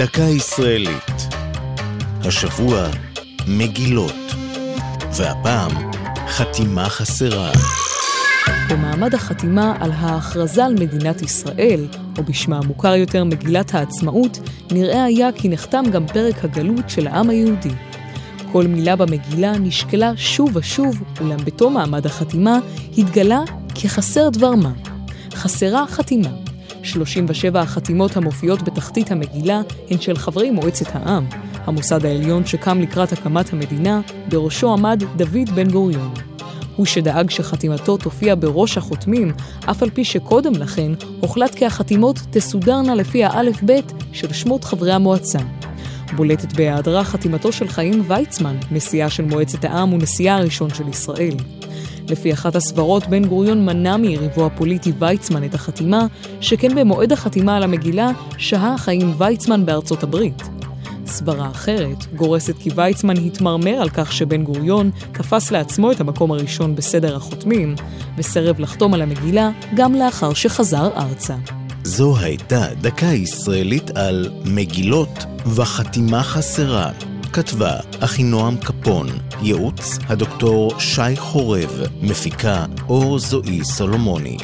דקה ישראלית. השבוע מגילות, והפעם חתימה חסרה. במעמד החתימה על ההכרזה על מדינת ישראל, או בשמה המוכר יותר מגילת העצמאות, נראה היה כי נחתם גם פרק הגלות של העם היהודי. כל מילה במגילה נשקלה שוב ושוב, אולם בתום מעמד החתימה התגלה כי חסר דבר מה. חסרה חתימה. 37 החתימות המופיעות בתחתית המגילה הן של חברי מועצת העם, המוסד העליון שקם לקראת הקמת המדינה, בראשו עמד דוד בן גוריון. הוא שדאג שחתימתו תופיע בראש החותמים, אף על פי שקודם לכן הוחלט כי החתימות תסודרנה לפי האלף-בית של שמות חברי המועצה. בולטת בהיעדרה חתימתו של חיים ויצמן, נשיאה של מועצת העם ונשיאה הראשון של ישראל. לפי אחת הסברות, בן גוריון מנע מיריבו הפוליטי ויצמן את החתימה, שכן במועד החתימה על המגילה שהה חיים ויצמן בארצות הברית. סברה אחרת גורסת כי ויצמן התמרמר על כך שבן גוריון תפס לעצמו את המקום הראשון בסדר החותמים, וסירב לחתום על המגילה גם לאחר שחזר ארצה. זו הייתה דקה ישראלית על מגילות וחתימה חסרה. כתבה אחינועם קפון, ייעוץ הדוקטור שי חורב, מפיקה אור זועי סולומוני.